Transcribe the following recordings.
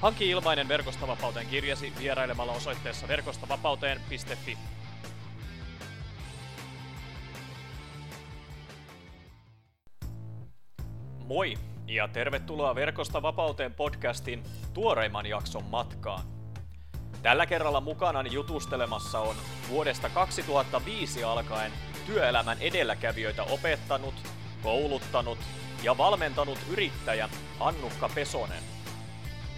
Hanki ilmainen Verkostavapauteen kirjasi vierailemalla osoitteessa verkostavapauteen.fi. Moi ja tervetuloa Verkosta vapauteen podcastin tuoreimman jakson matkaan. Tällä kerralla mukanani jutustelemassa on vuodesta 2005 alkaen työelämän edelläkävijöitä opettanut, kouluttanut ja valmentanut yrittäjä Annukka Pesonen –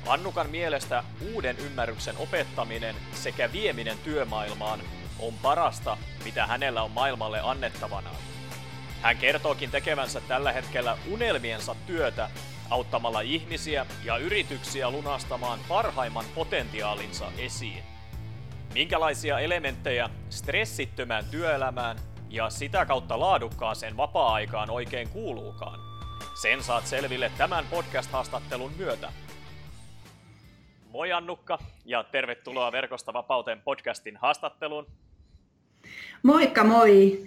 Annukan mielestä uuden ymmärryksen opettaminen sekä vieminen työmaailmaan on parasta, mitä hänellä on maailmalle annettavana. Hän kertookin tekevänsä tällä hetkellä unelmiensa työtä auttamalla ihmisiä ja yrityksiä lunastamaan parhaimman potentiaalinsa esiin. Minkälaisia elementtejä stressittömään työelämään ja sitä kautta laadukkaaseen vapaa-aikaan oikein kuuluukaan? Sen saat selville tämän podcast-haastattelun myötä. Moi Annukka ja tervetuloa Verkosta vapauteen podcastin haastatteluun. Moikka moi!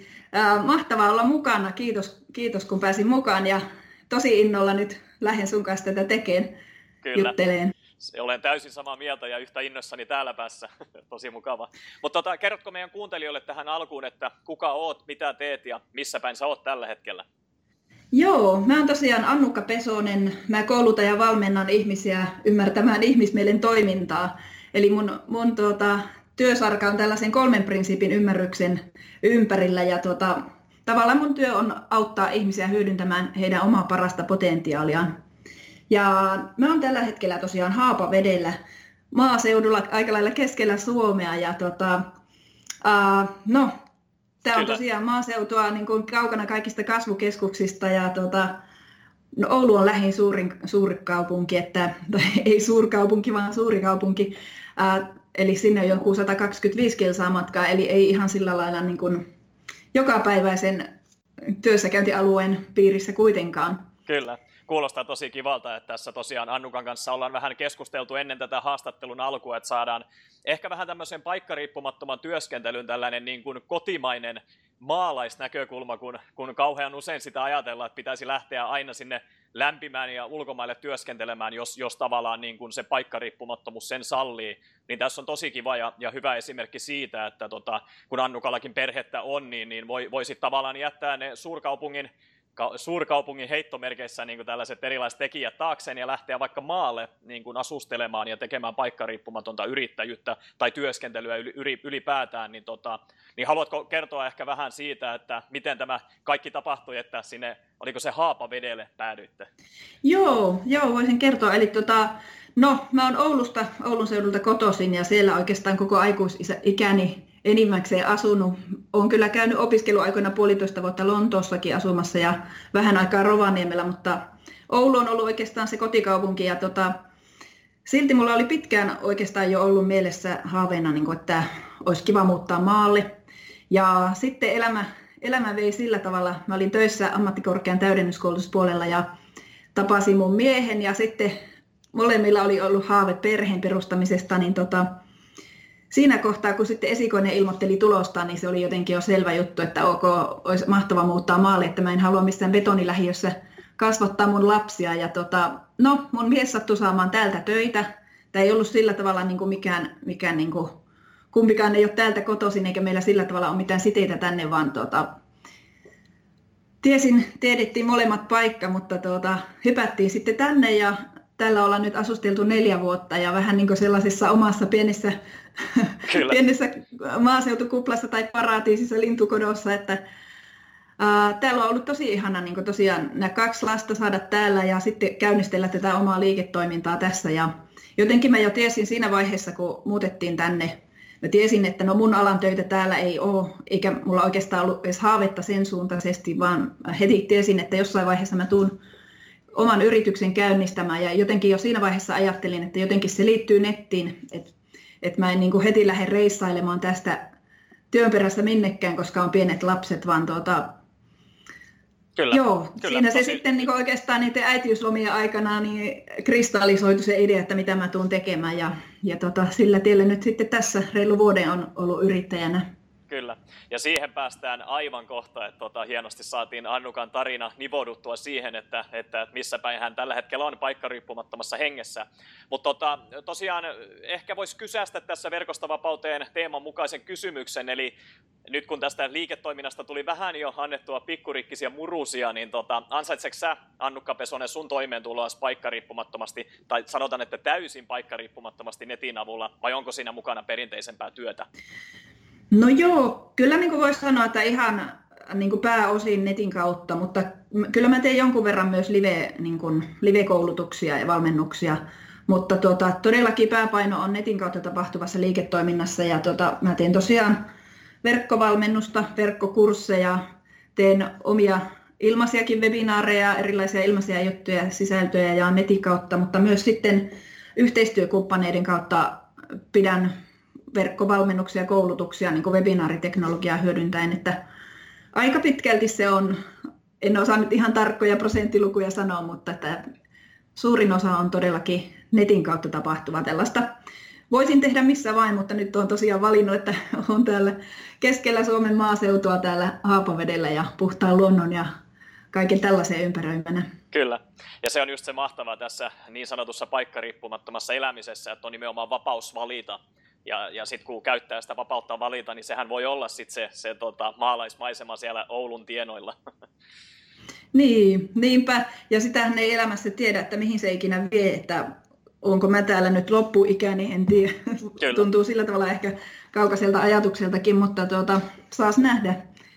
Mahtavaa olla mukana. Kiitos, kiitos kun pääsin mukaan ja tosi innolla nyt lähden sun kanssa tätä tekemään Kyllä. jutteleen. Olen täysin samaa mieltä ja yhtä innossani täällä päässä. Tosi mukava. Mutta tota, kerrotko meidän kuuntelijoille tähän alkuun, että kuka oot, mitä teet ja missä päin sä oot tällä hetkellä? Joo, mä oon tosiaan Annukka Pesonen. Mä koulutan ja valmennan ihmisiä ymmärtämään ihmismielen toimintaa. Eli mun, mun tuota, työsarka on tällaisen kolmen prinsiipin ymmärryksen ympärillä ja tuota, tavallaan mun työ on auttaa ihmisiä hyödyntämään heidän omaa parasta potentiaaliaan. Ja mä oon tällä hetkellä tosiaan Haapavedellä maaseudulla aika lailla keskellä Suomea ja tuota, uh, no, Tämä on Kyllä. tosiaan maaseutua niin kuin kaukana kaikista kasvukeskuksista ja tuota, no Oulu on lähin suurin, suuri kaupunki, että, tai ei suurkaupunki, vaan suuri kaupunki. Ää, eli sinne on joku 125 kilsaa matkaa, eli ei ihan sillä lailla niin kuin jokapäiväisen työssäkäyntialueen piirissä kuitenkaan. Kyllä kuulostaa tosi kivalta, että tässä tosiaan Annukan kanssa ollaan vähän keskusteltu ennen tätä haastattelun alkua, että saadaan ehkä vähän tämmöisen paikkariippumattoman työskentelyn tällainen niin kuin kotimainen maalaisnäkökulma, kun, kun kauhean usein sitä ajatellaan, että pitäisi lähteä aina sinne lämpimään ja ulkomaille työskentelemään, jos, jos tavallaan niin kuin se paikkariippumattomuus sen sallii, niin tässä on tosi kiva ja, ja hyvä esimerkki siitä, että tota, kun Annukallakin perhettä on, niin, niin voi, voisi tavallaan jättää ne suurkaupungin suurkaupungin heittomerkeissä niin kuin tällaiset erilaiset tekijät taakseen ja lähteä vaikka maalle niin kuin asustelemaan ja tekemään paikkariippumatonta yrittäjyyttä tai työskentelyä ylipäätään, niin, tota, niin haluatko kertoa ehkä vähän siitä, että miten tämä kaikki tapahtui, että sinne, oliko se Haapavedelle päädyitte? Joo, joo voisin kertoa. Eli tota, no, mä oon Oulusta, Oulun seudulta kotoisin ja siellä oikeastaan koko aikuisikäni enimmäkseen asunut. Olen kyllä käynyt opiskeluaikoina puolitoista vuotta Lontoossakin asumassa ja vähän aikaa Rovaniemellä, mutta Oulu on ollut oikeastaan se kotikaupunki ja tota, silti mulla oli pitkään oikeastaan jo ollut mielessä haaveena, niin kuin, että olisi kiva muuttaa maalle. Ja sitten elämä, elämä vei sillä tavalla, mä olin töissä ammattikorkean täydennyskoulutuspuolella ja tapasin mun miehen ja sitten molemmilla oli ollut haave perheen perustamisesta, niin tota, siinä kohtaa, kun sitten esikoinen ilmoitteli tulosta, niin se oli jotenkin jo selvä juttu, että ok, olisi mahtava muuttaa maalle, että mä en halua missään betonilähiössä kasvattaa mun lapsia. Ja tota, no, mun mies sattui saamaan täältä töitä. Tämä ei ollut sillä tavalla niin kuin mikään, mikään niin kuin, kumpikaan ei ole täältä kotoisin, eikä meillä sillä tavalla ole mitään siteitä tänne, vaan tota, tiesin, tiedettiin molemmat paikka, mutta tuota, hypättiin sitten tänne ja tällä ollaan nyt asusteltu neljä vuotta ja vähän niin kuin sellaisessa omassa pienessä, pienessä maaseutukuplassa tai paratiisissa lintukodossa, että ää, täällä on ollut tosi ihana niin tosiaan nämä kaksi lasta saada täällä ja sitten käynnistellä tätä omaa liiketoimintaa tässä. Ja jotenkin mä jo tiesin siinä vaiheessa, kun muutettiin tänne, mä tiesin, että no mun alan töitä täällä ei ole, eikä mulla oikeastaan ollut edes haavetta sen suuntaisesti, vaan heti tiesin, että jossain vaiheessa mä tuun oman yrityksen käynnistämään. Ja jotenkin jo siinä vaiheessa ajattelin, että jotenkin se liittyy nettiin, että että mä en niin kuin heti lähde reissailemaan tästä työn perässä minnekään, koska on pienet lapset, vaan tuota, Kyllä, Joo, kyllä, siinä se tosi... sitten niin oikeastaan niiden äitiyslomien aikana niin kristallisoitu se idea, että mitä mä tuun tekemään ja, ja tota, sillä tiellä nyt sitten tässä reilu vuoden on ollut yrittäjänä. Kyllä. Ja siihen päästään aivan kohta, että tota, hienosti saatiin Annukan tarina nivoduttua siihen, että, että missä päin hän tällä hetkellä on paikkariippumattomassa hengessä. Mutta tota, tosiaan ehkä voisi kysästä tässä verkostavapauteen teeman mukaisen kysymyksen, eli nyt kun tästä liiketoiminnasta tuli vähän jo annettua pikkurikkisiä murusia, niin tota, ansaitseeko sä, Annukka Pesonen, sun toimeentuloa paikkariippumattomasti, tai sanotaan, että täysin paikkariippumattomasti netin avulla, vai onko siinä mukana perinteisempää työtä? No joo, kyllä niin voisi sanoa, että ihan niin kuin pääosin netin kautta, mutta kyllä mä teen jonkun verran myös live, niin kuin, live-koulutuksia ja valmennuksia, mutta tuota, todellakin pääpaino on netin kautta tapahtuvassa liiketoiminnassa ja tuota, mä teen tosiaan verkkovalmennusta, verkkokursseja, teen omia ilmaisiakin webinaareja, erilaisia ilmaisia juttuja, sisältöjä ja netin kautta, mutta myös sitten yhteistyökumppaneiden kautta pidän verkkovalmennuksia ja koulutuksia niin webinaariteknologiaa hyödyntäen, että aika pitkälti se on, en osaa nyt ihan tarkkoja prosenttilukuja sanoa, mutta että suurin osa on todellakin netin kautta tapahtuva tällaista. Voisin tehdä missä vain, mutta nyt on tosiaan valinnut, että on täällä keskellä Suomen maaseutua täällä Haapavedellä ja puhtaan luonnon ja kaiken tällaisen ympäröimänä. Kyllä. Ja se on just se mahtavaa tässä niin sanotussa paikkariippumattomassa elämisessä, että on nimenomaan vapaus valita ja, ja sitten kun käyttää sitä vapautta valita, niin sehän voi olla sitten se, se tota, maalaismaisema siellä Oulun tienoilla. Niin, niinpä. Ja sitähän ei elämässä tiedä, että mihin se ikinä vie, että onko mä täällä nyt loppuikäni, en tiedä. Kyllä. Tuntuu sillä tavalla ehkä kaukaiselta ajatukseltakin, mutta tuota, saas nähdä,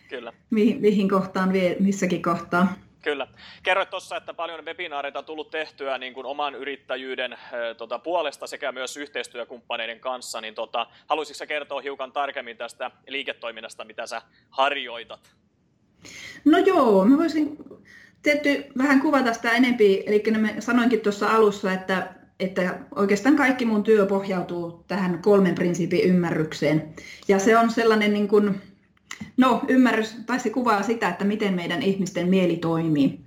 Kyllä. Mihin, mihin kohtaan vie missäkin kohtaa. Kyllä. Kerroit tuossa, että paljon webinaareita on tullut tehtyä niin kuin oman yrittäjyyden tota, puolesta sekä myös yhteistyökumppaneiden kanssa. Niin, tota, haluaisitko kertoa hiukan tarkemmin tästä liiketoiminnasta, mitä sä harjoitat? No joo, mä voisin tietty vähän kuvata sitä enempi. Eli mä sanoinkin tuossa alussa, että, että oikeastaan kaikki mun työ pohjautuu tähän kolmen prinsiipin ymmärrykseen. Ja se on sellainen niin kuin, No, ymmärrys, tai se kuvaa sitä, että miten meidän ihmisten mieli toimii.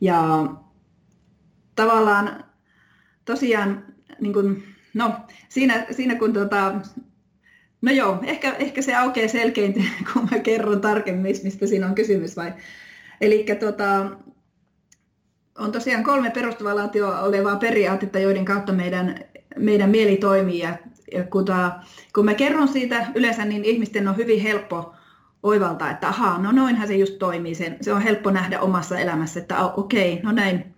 Ja tavallaan tosiaan, niin kun, no, siinä, siinä kun tota, no joo, ehkä, ehkä se aukeaa selkein, kun mä kerron tarkemmin, mistä siinä on kysymys. Vai? Eli tota, on tosiaan kolme perustavaa olevaa periaatetta, joiden kautta meidän, meidän mieli toimii. Ja, ja kun, ta, kun mä kerron siitä yleensä, niin ihmisten on hyvin helppo oivaltaa, että ahaa, no noinhan se just toimii. Sen, se on helppo nähdä omassa elämässä, että okei, okay, no näin.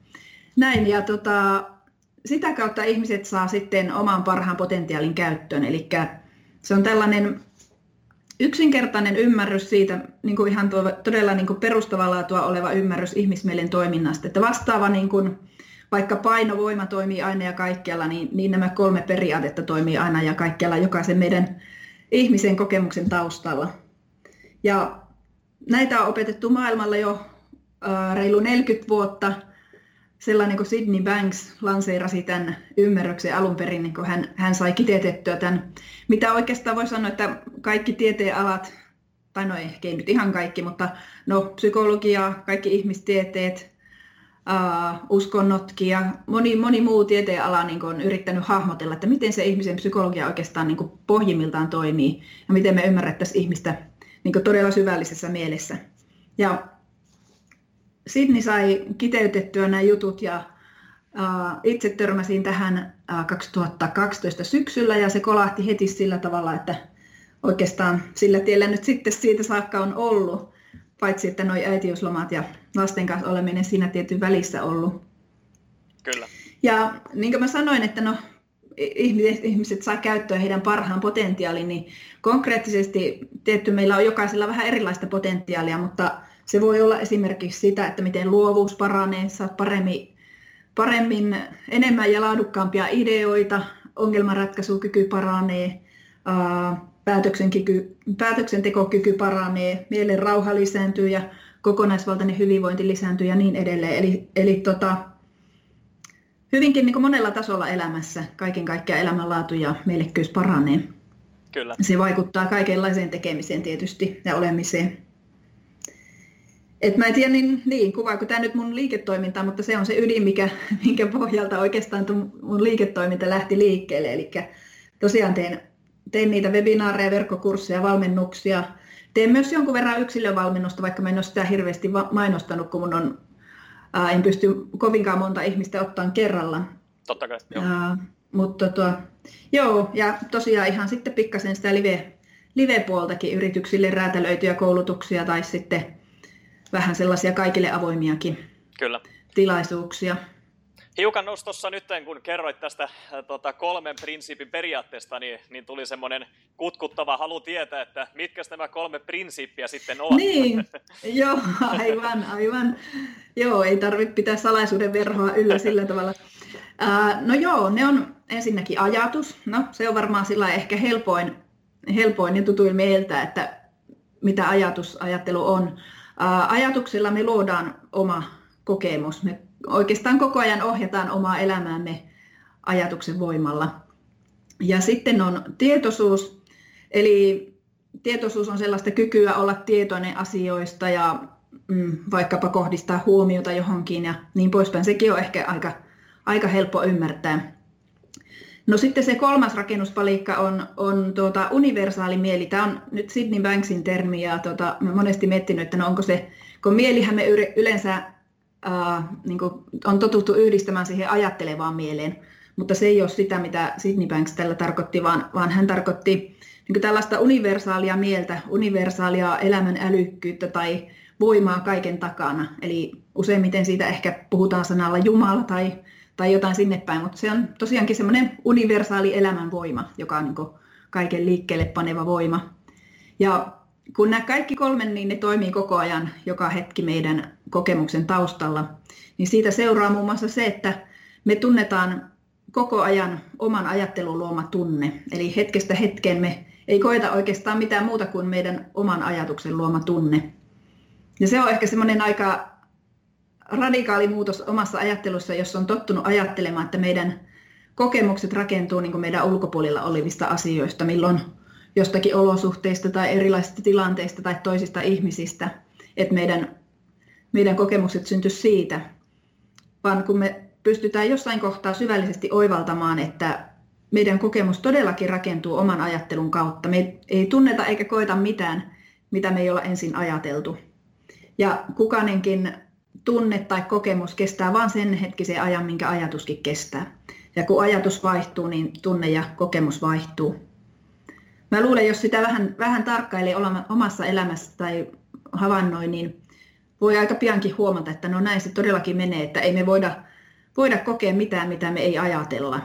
näin. Ja tota, sitä kautta ihmiset saa sitten oman parhaan potentiaalin käyttöön. Eli se on tällainen yksinkertainen ymmärrys siitä, niin kuin ihan tuo, todella niin kuin perustavaa laatua oleva ymmärrys ihmismielen toiminnasta. Että vastaava niin kuin, vaikka painovoima toimii aina ja kaikkialla, niin, niin nämä kolme periaatetta toimii aina ja kaikkialla jokaisen meidän ihmisen kokemuksen taustalla. Ja näitä on opetettu maailmalla jo reilu 40 vuotta. Sellainen kuin Sidney Banks lanseerasi tämän ymmärryksen alun perin, niin kun hän, hän sai kiteytettyä tämän. Mitä oikeastaan voi sanoa, että kaikki tieteenalat, tai no ehkä ei nyt ihan kaikki, mutta no psykologia, kaikki ihmistieteet, uh, uskonnotkin ja moni, moni muu tieteenala niin on yrittänyt hahmotella, että miten se ihmisen psykologia oikeastaan niin pohjimmiltaan toimii ja miten me ymmärrettäisiin ihmistä niin todella syvällisessä mielessä. Ja Sidney sai kiteytettyä nämä jutut ja itse törmäsin tähän uh, 2012 syksyllä ja se kolahti heti sillä tavalla, että oikeastaan sillä tiellä nyt sitten siitä saakka on ollut, paitsi että nuo äitiyslomat ja lasten kanssa oleminen siinä tietyn välissä ollut. Kyllä. Ja niin kuin mä sanoin, että no ihmiset, ihmiset saa käyttöön heidän parhaan potentiaalin, niin konkreettisesti tietty meillä on jokaisella vähän erilaista potentiaalia, mutta se voi olla esimerkiksi sitä, että miten luovuus paranee, saat paremmin, paremmin enemmän ja laadukkaampia ideoita, ongelmanratkaisukyky paranee, päätöksentekokyky paranee, mielen rauha lisääntyy ja kokonaisvaltainen hyvinvointi lisääntyy ja niin edelleen. Eli, eli tota, hyvinkin niin monella tasolla elämässä kaiken kaikkiaan elämänlaatu ja mielekkyys paranee. Kyllä. Se vaikuttaa kaikenlaiseen tekemiseen tietysti ja olemiseen. Et mä en tiedä, niin, niin kuvaako tämä nyt mun liiketoimintaa, mutta se on se ydin, mikä, minkä pohjalta oikeastaan mun liiketoiminta lähti liikkeelle. Eli tosiaan teen, teen niitä webinaareja, verkkokursseja, valmennuksia. Teen myös jonkun verran yksilövalmennusta, vaikka mä en ole sitä hirveästi mainostanut, kun mun on, ää, en pysty kovinkaan monta ihmistä ottaan kerralla. Totta kai, joo. Ää, mutta tuo, joo, ja tosiaan ihan sitten pikkasen sitä live, live-puoltakin yrityksille räätälöityjä koulutuksia tai sitten vähän sellaisia kaikille avoimiakin Kyllä. tilaisuuksia. Hiukan nostossa nyt, kun kerroit tästä äh, tota, kolmen prinsiipin periaatteesta, niin, niin tuli semmoinen kutkuttava halu tietää, että mitkä nämä kolme prinsiippiä sitten ovat. Niin, joo, aivan, aivan. Joo, ei tarvitse pitää salaisuuden verhoa yllä sillä tavalla. Ää, no joo, ne on ensinnäkin ajatus. No, se on varmaan sillä ehkä helpoin, helpoin ja tutuin meiltä, että mitä ajatus, ajattelu on. Ajatuksilla me luodaan oma kokemus. Me oikeastaan koko ajan ohjataan omaa elämäämme ajatuksen voimalla. Ja sitten on tietoisuus, eli tietoisuus on sellaista kykyä olla tietoinen asioista ja mm, vaikkapa kohdistaa huomiota johonkin ja niin poispäin. Sekin on ehkä aika, aika helppo ymmärtää. No sitten se kolmas rakennuspalikka on, on tuota, universaali mieli. Tämä on nyt Sidney Banksin termi ja tuota, mä monesti miettinyt, että no onko se, kun mielihän me yleensä ää, niin on totuttu yhdistämään siihen ajattelevaan mieleen, mutta se ei ole sitä, mitä Sidney Banks tällä tarkoitti, vaan, vaan hän tarkoitti niin tällaista universaalia mieltä, universaalia elämän älykkyyttä tai voimaa kaiken takana. Eli useimmiten siitä ehkä puhutaan sanalla Jumala tai tai jotain sinne päin, mutta se on tosiaankin semmoinen universaali elämänvoima, joka on niin kaiken liikkeelle paneva voima. Ja kun nämä kaikki kolme, niin ne toimii koko ajan joka hetki meidän kokemuksen taustalla, niin siitä seuraa muun muassa se, että me tunnetaan koko ajan oman ajattelun luoma tunne. Eli hetkestä hetkeen me ei koeta oikeastaan mitään muuta kuin meidän oman ajatuksen luoma tunne. Ja se on ehkä semmoinen aika radikaali muutos omassa ajattelussa, jos on tottunut ajattelemaan, että meidän kokemukset rakentuu niin meidän ulkopuolella olevista asioista, milloin jostakin olosuhteista tai erilaisista tilanteista tai toisista ihmisistä, että meidän, meidän kokemukset synty siitä, vaan kun me pystytään jossain kohtaa syvällisesti oivaltamaan, että meidän kokemus todellakin rakentuu oman ajattelun kautta. Me ei tunneta eikä koeta mitään, mitä me ei olla ensin ajateltu. Ja kukainenkin tunne tai kokemus kestää vain sen hetkisen ajan, minkä ajatuskin kestää. Ja kun ajatus vaihtuu, niin tunne ja kokemus vaihtuu. Mä luulen, jos sitä vähän, vähän tarkkailee omassa elämässä tai havainnoi, niin voi aika piankin huomata, että no näin se todellakin menee, että ei me voida, voida kokea mitään, mitä me ei ajatella.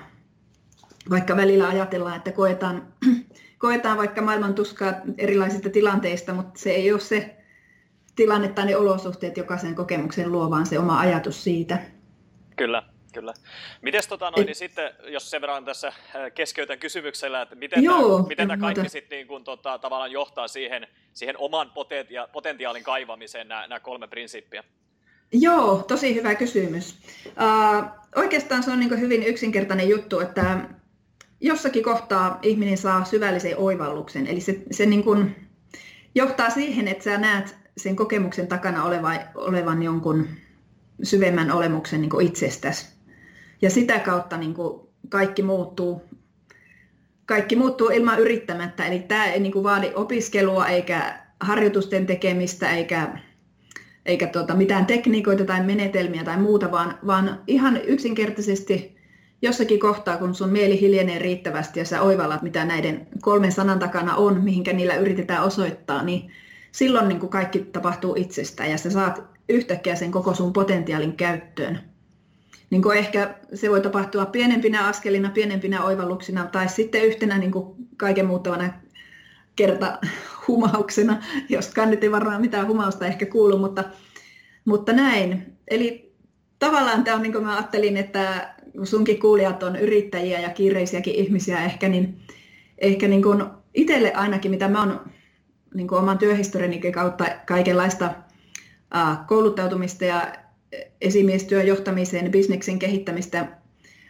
Vaikka välillä ajatellaan, että koetaan, koetaan vaikka maailman tuskaa erilaisista tilanteista, mutta se ei ole se tilanne tai ne olosuhteet jokaisen kokemuksen luo, vaan se oma ajatus siitä. Kyllä, kyllä. Miten tota noin, niin sitten, jos sen verran tässä äh, keskeytän kysymyksellä, että miten, Joo, tämä, miten tämä kaikki sitten niin kuin, tota, tavallaan johtaa siihen, siihen oman potentia, potentiaalin kaivamiseen nämä, nämä kolme prinsiippiä? Joo, tosi hyvä kysymys. Uh, oikeastaan se on niin hyvin yksinkertainen juttu, että jossakin kohtaa ihminen saa syvällisen oivalluksen. Eli se, se niin kuin johtaa siihen, että sä näet sen kokemuksen takana oleva, olevan jonkun syvemmän olemuksen niin itsestäsi. Ja sitä kautta niin kuin kaikki muuttuu kaikki muuttuu ilman yrittämättä. Eli tämä ei niin kuin vaadi opiskelua eikä harjoitusten tekemistä eikä, eikä tuota, mitään tekniikoita tai menetelmiä tai muuta, vaan, vaan ihan yksinkertaisesti jossakin kohtaa, kun sun mieli hiljenee riittävästi ja sä oivallat, mitä näiden kolmen sanan takana on, mihinkä niillä yritetään osoittaa, niin silloin niin kuin kaikki tapahtuu itsestään ja sä saat yhtäkkiä sen koko sun potentiaalin käyttöön. Niin kuin ehkä se voi tapahtua pienempinä askelina, pienempinä oivalluksina tai sitten yhtenä niin kuin kaiken muuttavana kerta humauksena, jos ei varmaan mitään humausta ehkä kuulu, mutta, mutta näin. Eli tavallaan tämä on niin kuin mä ajattelin, että sunkin kuulijat on yrittäjiä ja kiireisiäkin ihmisiä ehkä, niin ehkä niin kuin itselle ainakin, mitä mä oon niin kuin oman työhistoriani kautta kaikenlaista kouluttautumista ja esimiestyön johtamiseen, bisneksen kehittämistä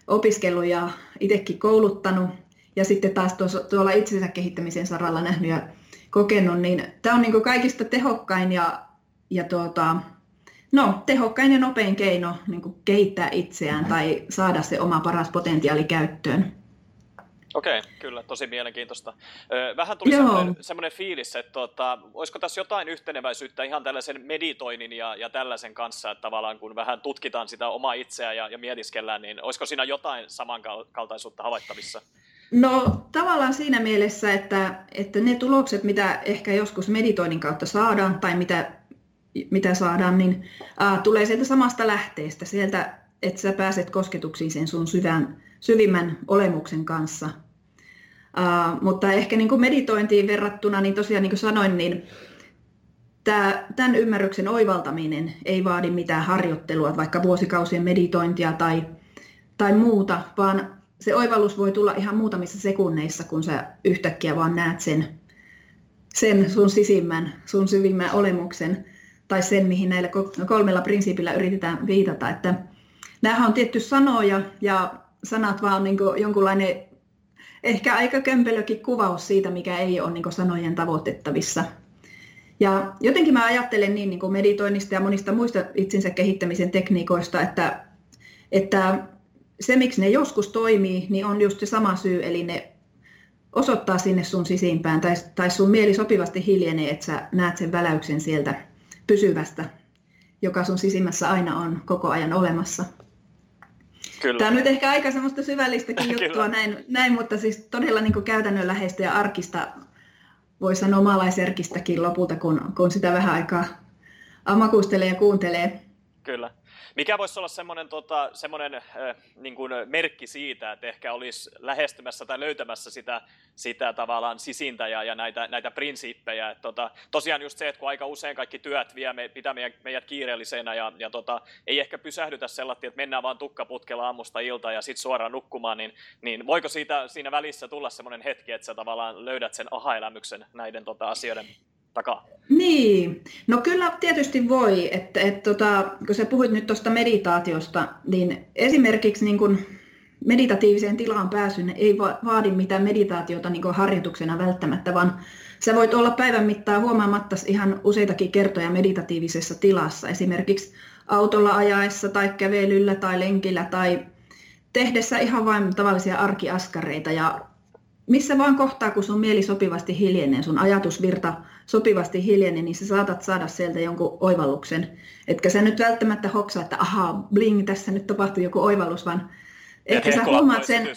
opiskellut ja itsekin kouluttanut ja sitten taas tuolla itsensä kehittämisen saralla nähnyt ja kokenut, niin tämä on niin kaikista tehokkain ja, ja tuota, no, tehokkain ja nopein keino niin kehittää itseään tai saada se oma paras potentiaali käyttöön. Okei, okay, kyllä, tosi mielenkiintoista. Vähän tuli semmoinen, semmoinen fiilis, että tuota, olisiko tässä jotain yhteneväisyyttä ihan tällaisen meditoinnin ja, ja tällaisen kanssa, että tavallaan kun vähän tutkitaan sitä omaa itseä ja, ja mietiskellään, niin olisiko siinä jotain samankaltaisuutta havaittavissa? No tavallaan siinä mielessä, että, että ne tulokset, mitä ehkä joskus meditoinnin kautta saadaan tai mitä, mitä saadaan, niin ää, tulee sieltä samasta lähteestä, sieltä, että sä pääset kosketuksiin sen sun syvän, syvimmän olemuksen kanssa. Uh, mutta ehkä niin kuin meditointiin verrattuna, niin tosiaan niin kuin sanoin, niin tämä, tämän ymmärryksen oivaltaminen ei vaadi mitään harjoittelua, vaikka vuosikausien meditointia tai, tai muuta, vaan se oivallus voi tulla ihan muutamissa sekunneissa, kun sä yhtäkkiä vaan näet sen, sen sun sisimmän, sun syvimmän olemuksen tai sen, mihin näillä kolmella prinsiipillä yritetään viitata. Että nämähän on tietty sanoja ja sanat vaan niin jonkunlainen ehkä aika kömpelökin kuvaus siitä, mikä ei ole niin sanojen tavoitettavissa. Ja jotenkin mä ajattelen niin, niin meditoinnista ja monista muista itsensä kehittämisen tekniikoista, että, että se, miksi ne joskus toimii, niin on just se sama syy, eli ne osoittaa sinne sun sisimpään, tai, tai sun mieli sopivasti hiljenee, että sä näet sen väläyksen sieltä pysyvästä, joka sun sisimmässä aina on koko ajan olemassa. Kyllä. Tämä on nyt ehkä aika semmoista syvällistäkin juttua näin, näin, mutta siis todella niin käytännönläheistä ja arkista, voi sanoa maalaiserkistäkin lopulta, kun, kun sitä vähän aikaa makuistelee ja kuuntelee. Kyllä. Mikä voisi olla semmoinen, tota, semmoinen äh, niin kuin merkki siitä, että ehkä olisi lähestymässä tai löytämässä sitä, sitä tavallaan sisintä ja, ja näitä, näitä prinsiippejä. Et, tota, tosiaan just se, että kun aika usein kaikki työt vie, me, pitää meidät, meidät kiireellisenä ja, ja tota, ei ehkä pysähdytä sellaista, että mennään vaan tukkaputkella aamusta ilta ja sitten suoraan nukkumaan, niin, niin voiko siitä, siinä välissä tulla semmoinen hetki, että sä tavallaan löydät sen aha-elämyksen näiden tota, asioiden takaa? Niin, no kyllä tietysti voi, että, että tota, kun sä puhuit nyt tuosta meditaatiosta, niin esimerkiksi niin kun meditatiiviseen tilaan pääsyn ei vaadi mitään meditaatiota niin harjoituksena välttämättä, vaan sä voit olla päivän mittaan huomaamatta ihan useitakin kertoja meditatiivisessa tilassa, esimerkiksi autolla ajaessa tai kävelyllä tai lenkillä tai tehdessä ihan vain tavallisia arkiaskareita ja missä vaan kohtaa, kun sun mieli sopivasti hiljenee, sun ajatusvirta sopivasti hiljenee, niin sä saatat saada sieltä jonkun oivalluksen. Etkä sä nyt välttämättä hoksaa, että ahaa, bling, tässä nyt tapahtui joku oivallus, vaan ehkä sä huomaat sen,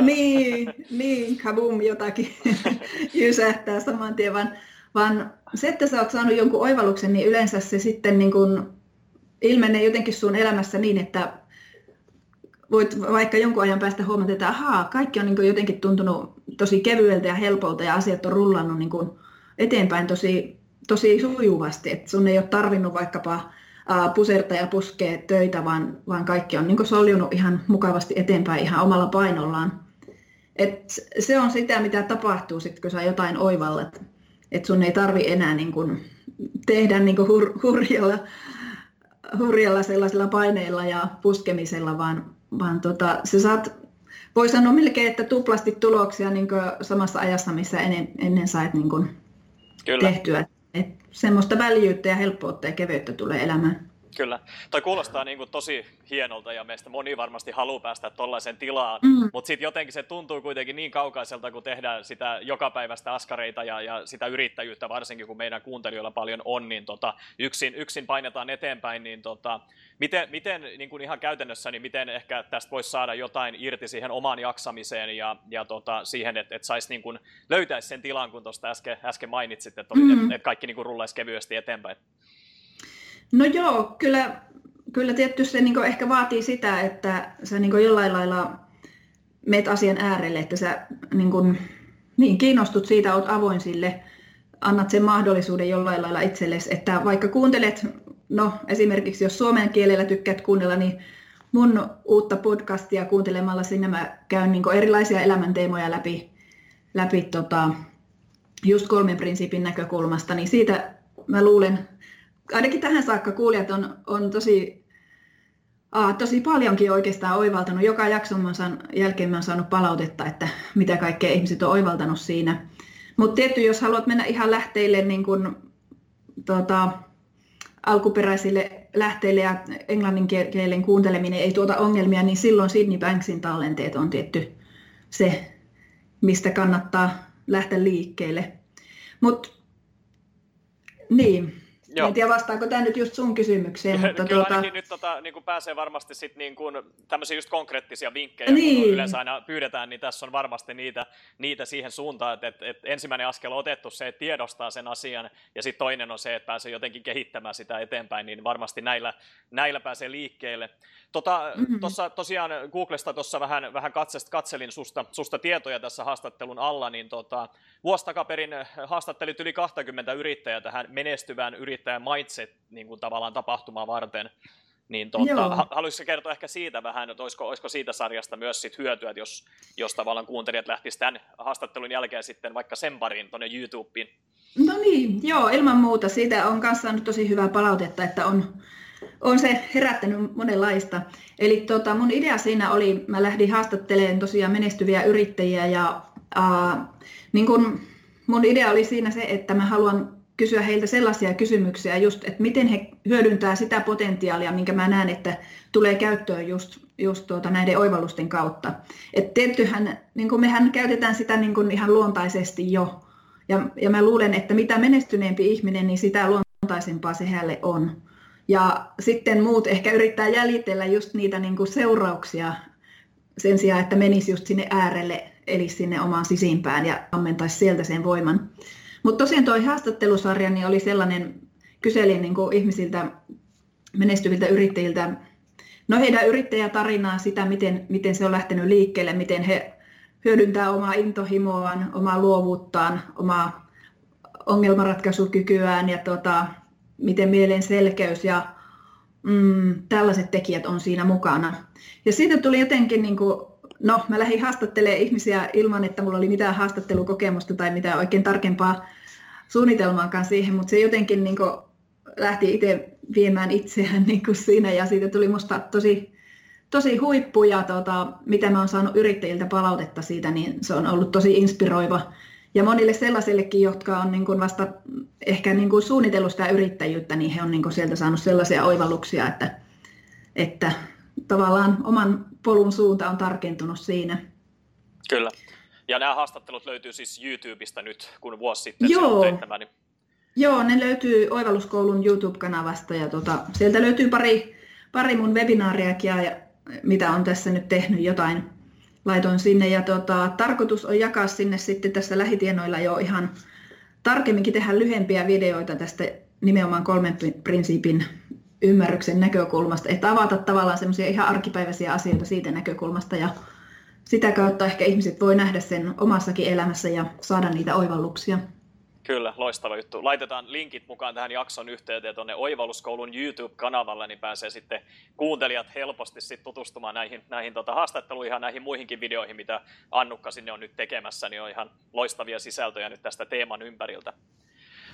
niin, niin, kabum, jotakin jysähtää saman tien, vaan, vaan se, että sä oot saanut jonkun oivalluksen, niin yleensä se sitten niin kun ilmenee jotenkin sun elämässä niin, että voit vaikka jonkun ajan päästä huomata, että ahaa, kaikki on niin jotenkin tuntunut tosi kevyeltä ja helpolta ja asiat on rullannut niin kuin eteenpäin tosi, tosi sujuvasti. Et sun ei ole tarvinnut vaikkapa puserta ja puskea töitä, vaan, vaan kaikki on niin soljunut ihan mukavasti eteenpäin ihan omalla painollaan. Et se on sitä, mitä tapahtuu sitten, kun sä jotain oivallat. Että sun ei tarvi enää niin kuin tehdä niin kuin hur, hurjalla, hurjalla sellaisella paineilla ja puskemisella, vaan, vaan tota, sä saat, voi sanoa melkein, että tuplasti tuloksia niin samassa ajassa, missä ennen, ennen sait niin Kyllä. tehtyä. Et semmoista väljyyttä ja helppoutta ja keveyttä tulee elämään. Kyllä. Toi kuulostaa niin kuin tosi hienolta ja meistä moni varmasti haluaa päästä tuollaisen tilaan, mm. mutta sitten jotenkin se tuntuu kuitenkin niin kaukaiselta, kun tehdään sitä jokapäiväistä askareita ja, ja sitä yrittäjyyttä, varsinkin kun meidän kuuntelijoilla paljon on, niin tota, yksin, yksin painetaan eteenpäin, niin tota, miten, miten niin kuin ihan käytännössä, niin miten ehkä tästä voisi saada jotain irti siihen omaan jaksamiseen ja, ja tota, siihen, että et saisi niin kuin löytäisi sen tilan, kun tuosta äsken, äsken mainitsit, että mm. et, et kaikki niin kuin rullaisi kevyesti eteenpäin. No joo, kyllä, kyllä tietysti se niin ehkä vaatii sitä, että sä niin jollain lailla meet asian äärelle, että sä niin, kuin, niin kiinnostut siitä, oot avoin sille, annat sen mahdollisuuden jollain lailla itsellesi, että vaikka kuuntelet, no esimerkiksi jos suomen kielellä tykkäät kuunnella, niin mun uutta podcastia kuuntelemalla sinne mä käyn niin erilaisia elämänteemoja läpi, läpi tota, just kolmen prinsiipin näkökulmasta, niin siitä mä luulen, ainakin tähän saakka kuulijat on, on tosi Aa, tosi paljonkin oikeastaan oivaltanut. Joka jakson mä saan, jälkeen mä oon saanut palautetta, että mitä kaikkea ihmiset on oivaltanut siinä. Mutta tietty, jos haluat mennä ihan lähteille niin kun, tota, alkuperäisille lähteille ja englannin kielen kuunteleminen ei tuota ongelmia, niin silloin Sydney Banksin tallenteet on tietty se, mistä kannattaa lähteä liikkeelle. Mutta niin, Joo. En tiedä vastaako tämä nyt just sun kysymykseen. Mutta Kyllä tuota... ainakin nyt tota, niin kuin pääsee varmasti sit niin kuin, tämmöisiä just konkreettisia vinkkejä, niin. kun yleensä aina pyydetään, niin tässä on varmasti niitä, niitä siihen suuntaan, että, että, että ensimmäinen askel on otettu se, että tiedostaa sen asian, ja sitten toinen on se, että pääsee jotenkin kehittämään sitä eteenpäin, niin varmasti näillä, näillä pääsee liikkeelle. Tota, mm-hmm. tossa, tosiaan Googlesta tuossa vähän, vähän katsest, katselin susta, susta tietoja tässä haastattelun alla, niin tota, vuosi takaperin haastattelit yli 20 yrittäjää tähän menestyvään yrittäjän mindset niin kuin tavallaan tapahtumaa varten. Niin tuota, haluaisitko kertoa ehkä siitä vähän, että olisiko, olisiko siitä sarjasta myös sit hyötyä, että jos, jos tavallaan kuuntelijat lähtisivät tämän haastattelun jälkeen sitten vaikka sen pariin tuonne YouTubeen? No niin, joo, ilman muuta. Siitä on kanssa saanut tosi hyvää palautetta, että on, on se herättänyt monenlaista. Eli tota, mun idea siinä oli, mä lähdin haastattelemaan tosiaan menestyviä yrittäjiä ja äh, niin kun mun idea oli siinä se, että mä haluan kysyä heiltä sellaisia kysymyksiä just, että miten he hyödyntää sitä potentiaalia, minkä mä näen, että tulee käyttöön just, just tuota näiden oivallusten kautta. Et tiettyhän, niin kuin mehän käytetään sitä niin kuin ihan luontaisesti jo, ja, ja mä luulen, että mitä menestyneempi ihminen, niin sitä luontaisempaa se hänelle on. Ja sitten muut ehkä yrittää jäljitellä just niitä niin kuin seurauksia sen sijaan, että menisi just sinne äärelle, eli sinne omaan sisimpään ja ammentaisi sieltä sen voiman. Mutta tosiaan tuo haastattelusarja niin oli sellainen, kyselin niin ihmisiltä, menestyviltä yrittäjiltä, no heidän yrittäjätarinaa, sitä miten, miten se on lähtenyt liikkeelle, miten he hyödyntää omaa intohimoaan, omaa luovuuttaan, omaa ongelmanratkaisukykyään ja tota, miten mielen selkeys ja mm, tällaiset tekijät on siinä mukana. Ja siitä tuli jotenkin, niin kuin, no mä lähdin haastattelemaan ihmisiä ilman, että mulla oli mitään haastattelukokemusta tai mitään oikein tarkempaa suunnitelmaakaan siihen, mutta se jotenkin niin kuin, lähti itse viemään itseään niin kuin siinä ja siitä tuli musta tosi, tosi huippu ja tota, mitä mä oon saanut yrittäjiltä palautetta siitä, niin se on ollut tosi inspiroiva ja monille sellaisillekin, jotka on niin kuin vasta ehkä niin kuin suunnitellut sitä yrittäjyyttä, niin he on niin kuin sieltä saanut sellaisia oivalluksia, että, että tavallaan oman polun suunta on tarkentunut siinä. Kyllä. Ja nämä haastattelut löytyy siis YouTubesta nyt, kun vuosi sitten Joo. Tämä, niin... Joo, ne löytyy Oivalluskoulun YouTube-kanavasta ja tota, sieltä löytyy pari, pari mun webinaariakin, ja, mitä on tässä nyt tehnyt jotain laitoin sinne ja tota, tarkoitus on jakaa sinne sitten tässä lähitienoilla jo ihan tarkemminkin tehdä lyhempiä videoita tästä nimenomaan kolmen prinsiipin ymmärryksen näkökulmasta, että avata tavallaan semmoisia ihan arkipäiväisiä asioita siitä näkökulmasta ja sitä kautta ehkä ihmiset voi nähdä sen omassakin elämässä ja saada niitä oivalluksia. Kyllä, loistava juttu. Laitetaan linkit mukaan tähän jakson yhteyteen tuonne Oivalluskoulun YouTube-kanavalle, niin pääsee sitten kuuntelijat helposti sitten tutustumaan näihin, näihin tota haastatteluihin ja näihin muihinkin videoihin, mitä Annukka sinne on nyt tekemässä, niin on ihan loistavia sisältöjä nyt tästä teeman ympäriltä.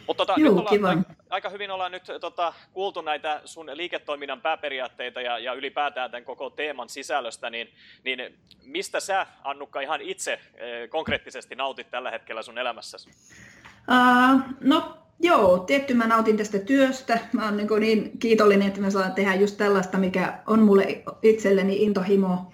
Mutta tota, Juu, nyt ollaan, aika, aika hyvin ollaan nyt tota, kuultu näitä sun liiketoiminnan pääperiaatteita ja, ja ylipäätään tämän koko teeman sisällöstä, niin, niin mistä sä, Annukka, ihan itse eh, konkreettisesti nautit tällä hetkellä sun elämässäsi? Uh, no joo, tietty mä nautin tästä työstä. Mä oon niin, niin kiitollinen, että mä saan tehdä just tällaista, mikä on mulle itselleni intohimo.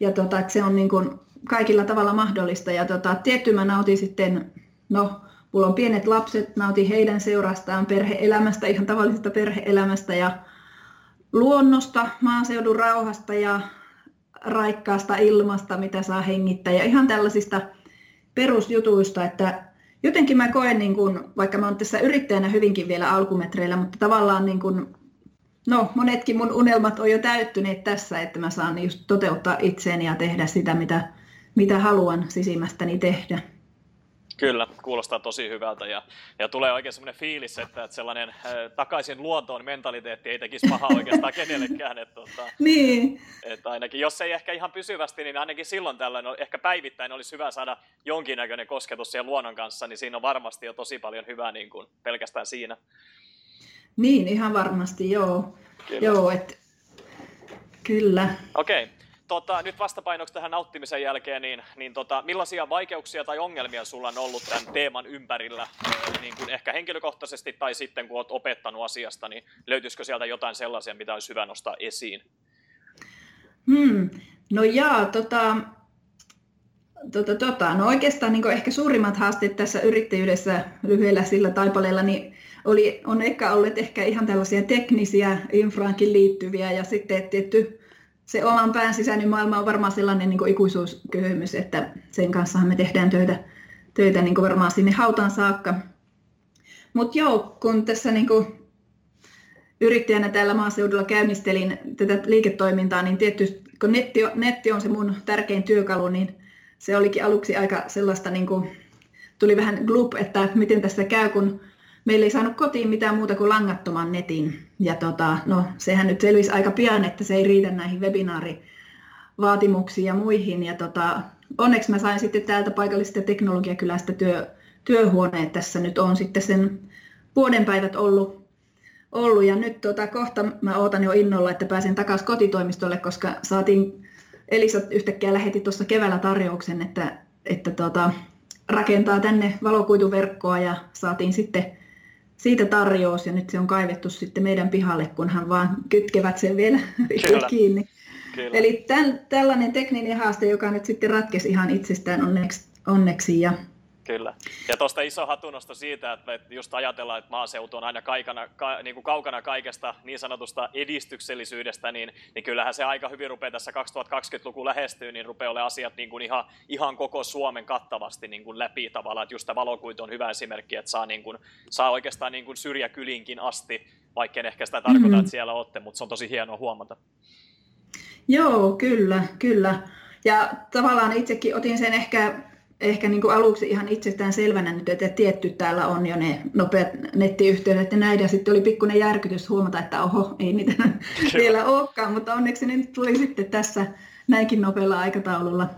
Ja tota, että se on niin kuin kaikilla tavalla mahdollista. Ja tota, tietty mä nautin sitten, no mulla on pienet lapset, nautin heidän seurastaan, perheelämästä, ihan tavallisesta perheelämästä ja luonnosta, maaseudun rauhasta ja raikkaasta ilmasta, mitä saa hengittää ja ihan tällaisista perusjutuista, että jotenkin mä koen, niin kun, vaikka mä oon tässä yrittäjänä hyvinkin vielä alkumetreillä, mutta tavallaan niin kun, no, monetkin mun unelmat on jo täyttyneet tässä, että mä saan just toteuttaa itseäni ja tehdä sitä, mitä, mitä haluan sisimmästäni tehdä. Kyllä, kuulostaa tosi hyvältä ja, ja tulee oikein semmoinen fiilis, että, että sellainen äh, takaisin luontoon mentaliteetti ei tekisi pahaa oikeastaan kenellekään. Että, tota, niin. että ainakin, jos ei ehkä ihan pysyvästi, niin ainakin silloin tällöin, ehkä päivittäin olisi hyvä saada jonkinnäköinen kosketus siihen luonnon kanssa, niin siinä on varmasti jo tosi paljon hyvää niin kuin pelkästään siinä. Niin, ihan varmasti, joo. Kyllä. Joo, että Kyllä. Okei. Okay. Tota, nyt vastapainoksi tähän nauttimisen jälkeen, niin, niin tota, millaisia vaikeuksia tai ongelmia sulla on ollut tämän teeman ympärillä, niin kuin ehkä henkilökohtaisesti tai sitten kun olet opettanut asiasta, niin löytyisikö sieltä jotain sellaisia, mitä olisi hyvä nostaa esiin? Hmm. No jaa, tota, tota, tota, no oikeastaan niin ehkä suurimmat haasteet tässä yrittäjyydessä lyhyellä sillä taipaleella niin oli, on ehkä ollut ehkä ihan tällaisia teknisiä infraankin liittyviä ja sitten tietty se oman pään sisäinen maailma on varmaan sellainen niin ikuisuuskysymys, että sen kanssa me tehdään töitä, töitä niin varmaan sinne hautaan saakka. Mutta joo, kun tässä niin kuin yrittäjänä täällä maaseudulla käynnistelin tätä liiketoimintaa, niin tietysti kun netti, netti on se mun tärkein työkalu, niin se olikin aluksi aika sellaista, niin kuin, tuli vähän glup, että miten tässä käy, kun meillä ei saanut kotiin mitään muuta kuin langattoman netin. Ja tota, no, sehän nyt selvisi aika pian, että se ei riitä näihin webinaarivaatimuksiin ja muihin. Ja tota, onneksi mä sain sitten täältä paikallisesta teknologiakylästä työ, työhuoneet tässä nyt on sitten sen vuoden päivät ollut, ollut. ja nyt tota, kohta mä ootan jo innolla, että pääsen takaisin kotitoimistolle, koska saatiin, Elisa yhtäkkiä lähetti tuossa keväällä tarjouksen, että, että tota, rakentaa tänne valokuituverkkoa ja saatiin sitten siitä tarjous ja nyt se on kaivettu sitten meidän pihalle, kunhan vaan kytkevät sen vielä Kyllä. kiinni. Kyllä. Eli täl, tällainen tekninen haaste, joka nyt sitten ratkesi ihan itsestään onneksi, onneksi ja Kyllä. Ja tuosta iso hatunosto siitä, että just ajatellaan, että maaseutu on aina kaikana, ka, niin kuin kaukana kaikesta niin sanotusta edistyksellisyydestä, niin, niin kyllähän se aika hyvin rupeaa tässä 2020-luku lähestyy, niin rupeaa olemaan asiat niin kuin ihan, ihan koko Suomen kattavasti niin kuin läpi tavallaan. Että just tämä valokuitu on hyvä esimerkki, että saa, niin kuin, saa oikeastaan niin kuin syrjäkylinkin asti, vaikka en ehkä sitä tarkoita, mm-hmm. että siellä olette, mutta se on tosi hienoa huomata. Joo, kyllä, kyllä. Ja tavallaan itsekin otin sen ehkä ehkä niin kuin aluksi ihan itsestään selvänä nyt, että tietty täällä on jo ne nopeat nettiyhteydet ja näin, ja sitten oli pikkuinen järkytys huomata, että oho, ei niitä vielä olekaan, mutta onneksi ne nyt tuli sitten tässä näinkin nopealla aikataululla.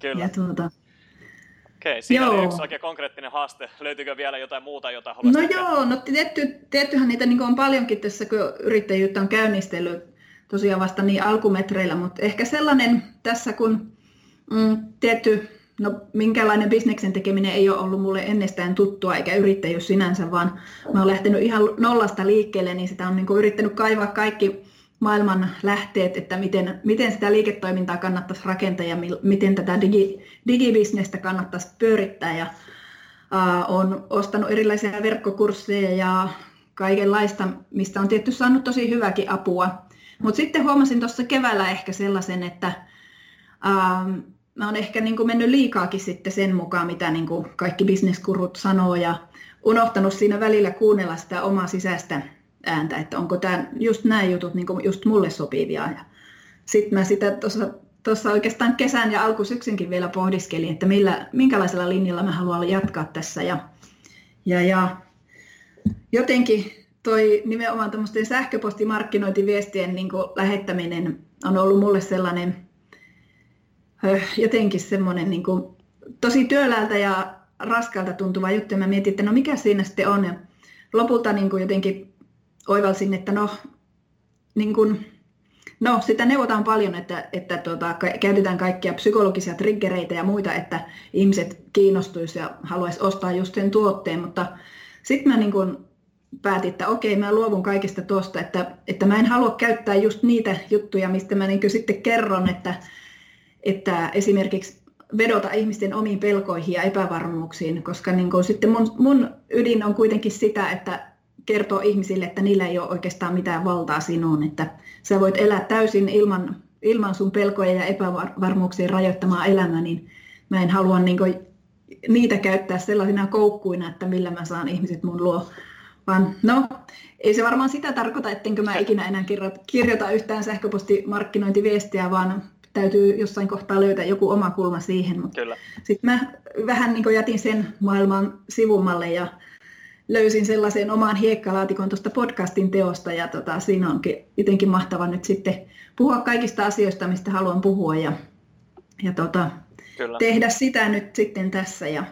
Kyllä. Ja tuota, Okei, siinä joo. oli yksi oikein konkreettinen haaste. Löytyykö vielä jotain muuta, jota haluaisit No joo, no tietty, tiettyhän niitä niin on paljonkin tässä, kun yrittäjyyttä on käynnistellyt tosiaan vasta niin alkumetreillä, mutta ehkä sellainen tässä, kun mm, tietty No minkälainen bisneksen tekeminen ei ole ollut mulle ennestään tuttua eikä yrittäjyys sinänsä, vaan mä oon lähtenyt ihan nollasta liikkeelle, niin sitä on niin kuin yrittänyt kaivaa kaikki maailman lähteet, että miten, miten sitä liiketoimintaa kannattaisi rakentaa ja miten tätä digi, digibisnestä kannattaisi pyörittää. Ja, uh, on ostanut erilaisia verkkokursseja ja kaikenlaista, mistä on tietty saanut tosi hyväkin apua. Mutta sitten huomasin tuossa keväällä ehkä sellaisen, että uh, mä oon ehkä niin kuin mennyt liikaakin sitten sen mukaan, mitä niin kuin kaikki bisneskurut sanoo ja unohtanut siinä välillä kuunnella sitä omaa sisäistä ääntä, että onko tämä just nämä jutut niin kuin just mulle sopivia. Sitten mä sitä tuossa oikeastaan kesän ja alkusyksynkin vielä pohdiskelin, että millä, minkälaisella linjalla mä haluan jatkaa tässä. Ja, ja, ja jotenkin toi nimenomaan tämmöisten sähköpostimarkkinointiviestien niin lähettäminen on ollut mulle sellainen jotenkin semmoinen niin kuin, tosi työläältä ja raskalta tuntuva juttu. Ja mä mietin, että no mikä siinä sitten on. Ja lopulta niin kuin jotenkin oivalsin, että no, niin kuin, no sitä neuvotaan paljon, että, että tuota, käytetään kaikkia psykologisia triggereitä ja muita, että ihmiset kiinnostuisi ja haluaisi ostaa just sen tuotteen. Mutta sitten mä niin kuin päätin, että okei, mä luovun kaikesta tuosta, että, että mä en halua käyttää just niitä juttuja, mistä mä niin sitten kerron, että että esimerkiksi vedota ihmisten omiin pelkoihin ja epävarmuuksiin, koska niin kuin sitten mun, mun ydin on kuitenkin sitä, että kertoo ihmisille, että niillä ei ole oikeastaan mitään valtaa sinuun, että sä voit elää täysin ilman, ilman sun pelkoja ja epävarmuuksien rajoittamaa elämää, niin mä en halua niin kuin niitä käyttää sellaisina koukkuina, että millä mä saan ihmiset mun luo. Vaan no, ei se varmaan sitä tarkoita, ettenkö mä ikinä enää kirjoita yhtään sähköpostimarkkinointiviestiä, vaan täytyy jossain kohtaa löytää joku oma kulma siihen. Mutta sitten mä vähän niin jätin sen maailman sivummalle ja löysin sellaisen oman hiekkalaatikon tuosta podcastin teosta ja tota, siinä onkin jotenkin mahtava nyt sitten puhua kaikista asioista, mistä haluan puhua ja, ja tota, Kyllä. tehdä sitä nyt sitten tässä. Ja,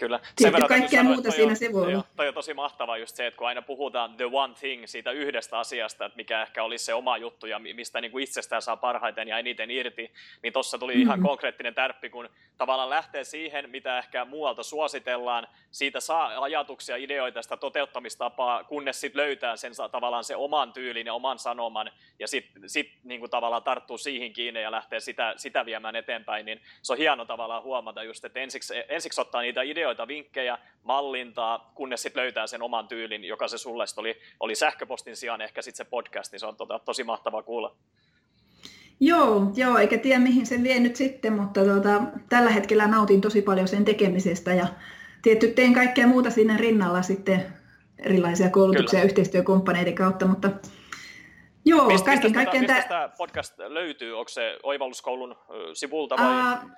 Kyllä. Sen verran kaikkea muuta toi siinä se voi olla. Toi on tosi mahtavaa just se, että kun aina puhutaan the one thing siitä yhdestä asiasta, että mikä ehkä olisi se oma juttu ja mistä niin kuin itsestään saa parhaiten ja eniten irti, niin tuossa tuli mm-hmm. ihan konkreettinen tärppi, kun tavallaan lähtee siihen, mitä ehkä muualta suositellaan, siitä saa ajatuksia, ideoita, sitä toteuttamistapaa, kunnes sitten löytää sen tavallaan se oman tyylin ja oman sanoman ja sitten sit, niin kuin tavallaan tarttuu siihen kiinni ja lähtee sitä, sitä viemään eteenpäin, niin se on hieno tavallaan huomata just, että ensiksi, ensiksi ottaa niitä ideoita, vinkkejä, mallintaa, kunnes sitten löytää sen oman tyylin, joka se sulle oli, oli sähköpostin sijaan ehkä sitten se podcast, niin se on tota, tosi mahtavaa kuulla. Joo, joo, eikä tiedä mihin se vie nyt sitten, mutta tuota, tällä hetkellä nautin tosi paljon sen tekemisestä ja tietty teen kaikkea muuta siinä rinnalla sitten erilaisia koulutuksia Kyllä. yhteistyökumppaneiden kautta, mutta joo, mistä, kaiken mistä, kaikkiaan mistä tämä podcast löytyy? Onko se Oivalluskoulun sivulta vai? Uh,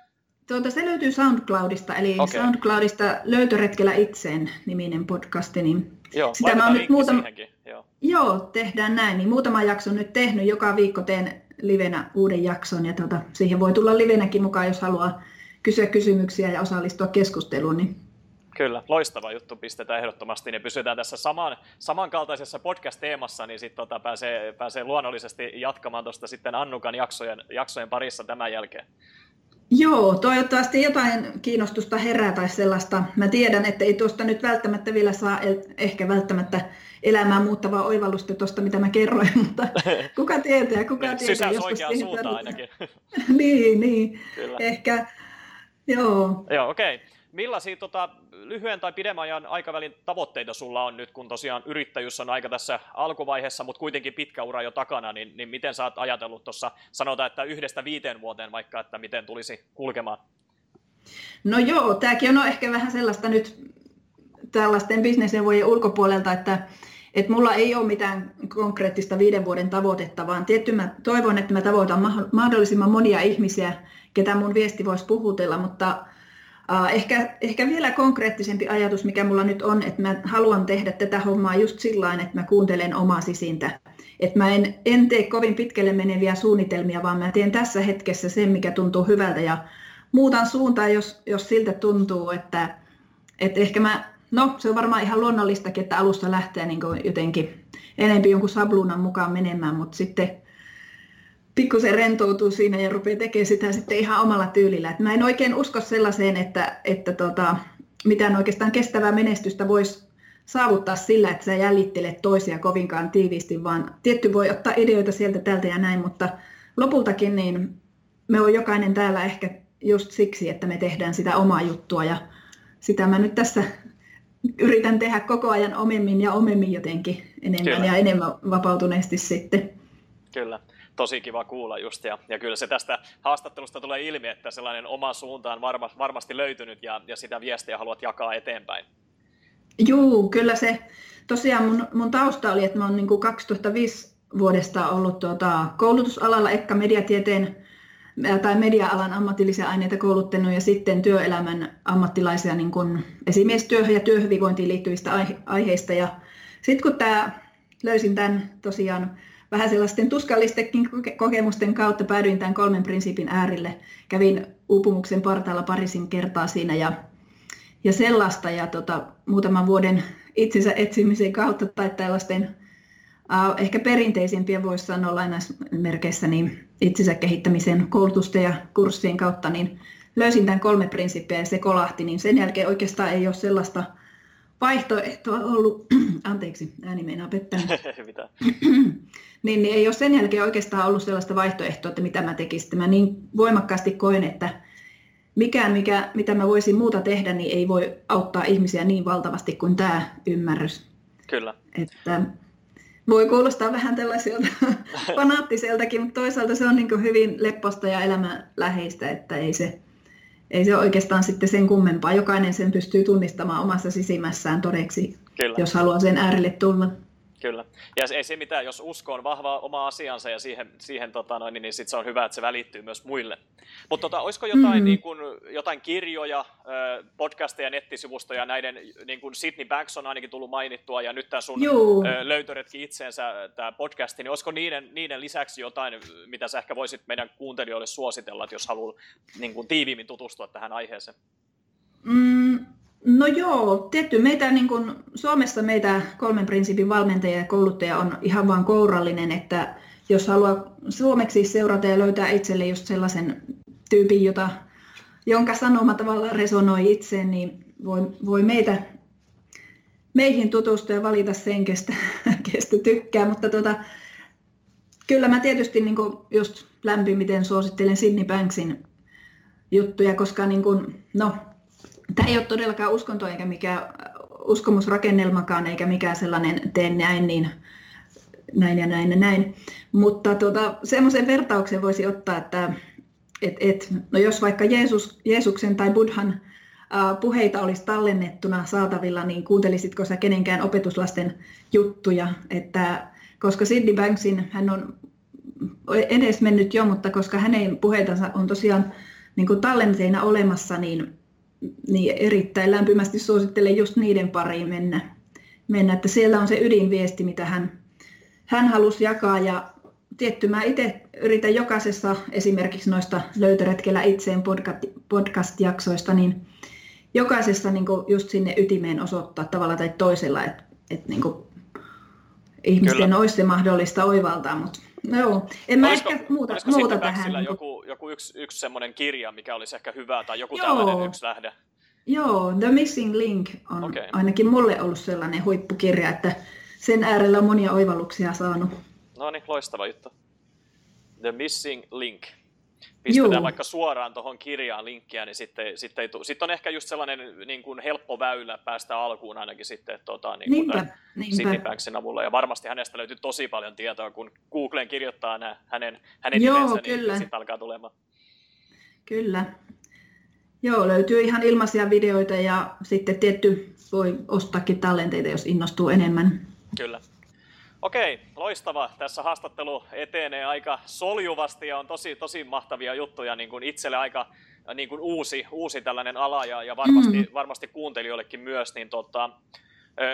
tuota, se löytyy SoundCloudista, eli okay. SoundCloudista Löytöretkellä itseen niminen podcasti. Niin joo, sitä mä nyt muutama... Joo. joo, tehdään näin. Niin muutama jakso nyt tehnyt. Joka viikko teen livenä uuden jakson ja tuota, siihen voi tulla livenäkin mukaan, jos haluaa kysyä kysymyksiä ja osallistua keskusteluun. Niin Kyllä, loistava juttu pistetään ehdottomasti, niin pysytään tässä saman, samankaltaisessa podcast-teemassa, niin sitten tota pääsee, pääsee luonnollisesti jatkamaan tuosta sitten Annukan jaksojen, jaksojen parissa tämän jälkeen. Joo, toivottavasti jotain kiinnostusta herää tai sellaista. Mä tiedän, että ei tuosta nyt välttämättä vielä saa ehkä välttämättä elämää muuttavaa oivallusta tuosta, mitä mä kerroin, mutta kuka tietää, kuka tietää. Sysäys oikeaan suuntaan ainakin. niin, niin. Kyllä. Ehkä, joo. Joo, okei. Okay. Millaisia tota, lyhyen tai pidemmän ajan aikavälin tavoitteita sulla on nyt, kun tosiaan yrittäjyys on aika tässä alkuvaiheessa, mutta kuitenkin pitkä ura jo takana, niin, niin miten sä oot ajatellut tuossa, sanotaan, että yhdestä viiteen vuoteen vaikka, että miten tulisi kulkemaan? No joo, tämäkin on ehkä vähän sellaista nyt tällaisten bisnesneuvojen ulkopuolelta, että, että mulla ei ole mitään konkreettista viiden vuoden tavoitetta, vaan tietty mä toivon, että mä tavoitan mahdollisimman monia ihmisiä, ketä mun viesti voisi puhutella, mutta Ehkä, ehkä vielä konkreettisempi ajatus, mikä mulla nyt on, että mä haluan tehdä tätä hommaa just sillä että mä kuuntelen omaa sisintä. Että mä en, en tee kovin pitkälle meneviä suunnitelmia, vaan mä teen tässä hetkessä sen, mikä tuntuu hyvältä ja muutan suuntaan, jos, jos siltä tuntuu, että, että ehkä mä, no se on varmaan ihan luonnollistakin, että alussa lähtee niin jotenkin enempi jonkun sabluunan mukaan menemään, mutta sitten pikkusen rentoutuu siinä ja rupeaa tekemään sitä sitten ihan omalla tyylillä. Et mä en oikein usko sellaiseen, että, että tota, mitään oikeastaan kestävää menestystä voisi saavuttaa sillä, että sä jäljittelet toisia kovinkaan tiiviisti, vaan tietty voi ottaa ideoita sieltä täältä ja näin, mutta lopultakin niin me on jokainen täällä ehkä just siksi, että me tehdään sitä omaa juttua ja sitä mä nyt tässä yritän tehdä koko ajan omemmin ja omemmin jotenkin enemmän Kyllä. ja enemmän vapautuneesti sitten. Kyllä tosi kiva kuulla just. Ja, ja kyllä se tästä haastattelusta tulee ilmi, että sellainen oma suunta on varma, varmasti löytynyt ja, ja sitä viestiä haluat jakaa eteenpäin. Joo, kyllä se. Tosiaan mun, mun tausta oli, että mä oon niin 2005 vuodesta ollut tuota, koulutusalalla Ekka mediatieteen tai media-alan ammatillisia aineita kouluttanut ja sitten työelämän ammattilaisia niin kuin esimiestyöhön ja työhyvinvointiin liittyvistä aiheista. Ja sitten kun tämä, löysin tämän tosiaan vähän sellaisten tuskallistenkin kokemusten kautta päädyin tämän kolmen prinsiipin äärille. Kävin uupumuksen partaalla parisin kertaa siinä ja, ja sellaista ja tota, muutaman vuoden itsensä etsimisen kautta tai tällaisten uh, ehkä perinteisimpien voisi sanoa lainausmerkeissä niin itsensä kehittämisen koulutusten ja kurssien kautta, niin löysin tämän kolme prinsiippiä ja se kolahti, niin sen jälkeen oikeastaan ei ole sellaista vaihtoehtoa ollut, anteeksi, ääni meinaa pettänyt, niin, niin ei ole sen jälkeen oikeastaan ollut sellaista vaihtoehtoa, että mitä mä tekisin. Mä niin voimakkaasti koen, että mikään, mikä, mitä mä voisin muuta tehdä, niin ei voi auttaa ihmisiä niin valtavasti kuin tämä ymmärrys. Kyllä. Että voi kuulostaa vähän tällaiselta fanaattiseltakin, mutta toisaalta se on niin hyvin lepposta ja elämänläheistä, että ei se, ei se oikeastaan sitten sen kummempaa. Jokainen sen pystyy tunnistamaan omassa sisimmässään todeksi, Kyllä. jos haluaa sen äärelle tulla. Kyllä. Ja ei se mitään, jos usko on vahva oma asiansa ja siihen, siihen tota noin, niin sit se on hyvä, että se välittyy myös muille. Mutta tota, olisiko jotain, mm-hmm. niin kun, jotain kirjoja, podcasteja, nettisivustoja, näiden, niin kuin Sydney Banks on ainakin tullut mainittua, ja nyt tämä sun Juu. löytöretki itseensä, tämä podcasti, niin olisiko niiden, niiden lisäksi jotain, mitä sä ehkä voisit meidän kuuntelijoille suositella, että jos haluaa niin tiiviimmin tutustua tähän aiheeseen? Mm, No joo, tietty meitä niin kuin, Suomessa meitä kolmen prinsiipin valmentajia ja kouluttaja on ihan vaan kourallinen, että jos haluaa suomeksi seurata ja löytää itselle just sellaisen tyypin, jota, jonka sanoma tavallaan resonoi itseen, niin voi, voi meitä, meihin tutustua ja valita sen, kestä, kestä tykkää, mutta tota, kyllä mä tietysti niin just lämpimiten suosittelen Sidney Banksin juttuja, koska niin kuin, no, tämä ei ole todellakaan uskonto eikä mikään uskomusrakennelmakaan eikä mikään sellainen teen näin, niin näin ja näin ja näin. Mutta tuota, semmoisen vertauksen voisi ottaa, että et, et, no jos vaikka Jeesus, Jeesuksen tai Buddhan ää, puheita olisi tallennettuna saatavilla, niin kuuntelisitko sä kenenkään opetuslasten juttuja? Että, koska Sidney Banksin, hän on edes mennyt jo, mutta koska hänen puheitansa on tosiaan niin tallenteina olemassa, niin, niin erittäin lämpimästi suosittelen just niiden pariin mennä. mennä. Että siellä on se ydinviesti, mitä hän, hän halusi jakaa ja tietty mä itse yritän jokaisessa esimerkiksi noista löytöretkellä itseen podcast-jaksoista, niin jokaisessa niin just sinne ytimeen osoittaa tavalla tai toisella, että, että niin ihmisten Kyllä. olisi se mahdollista oivaltaa, mutta joo, en mä olisiko, ehkä muuta, muuta tähän. Joku, joku yksi, yksi semmoinen kirja, mikä olisi ehkä hyvä, tai joku joo. tällainen yksi lähde? Joo, The Missing Link on okay. ainakin mulle ollut sellainen huippukirja, että sen äärellä on monia oivalluksia saanut. No niin, loistava juttu. The Missing Link. Pistetään Juu. vaikka suoraan tuohon kirjaan linkkiä, niin sitten, sitten, ei tu- sitten on ehkä just sellainen niin kuin helppo väylä päästä alkuun ainakin sitten tota, niin kuin niinpä, niinpä. avulla. Ja varmasti hänestä löytyy tosi paljon tietoa, kun Googleen kirjoittaa nämä hänen, hänen Joo, nimensä, niin kyllä. niin sitten alkaa tulemaan. Kyllä. Joo, löytyy ihan ilmaisia videoita ja sitten tietty voi ostaakin tallenteita, jos innostuu enemmän. Kyllä. Okei, loistava. Tässä haastattelu etenee aika soljuvasti ja on tosi, tosi mahtavia juttuja niin kuin itselle aika niin kuin uusi, uusi tällainen ala ja, ja varmasti, mm. varmasti kuuntelijoillekin myös. Niin tota,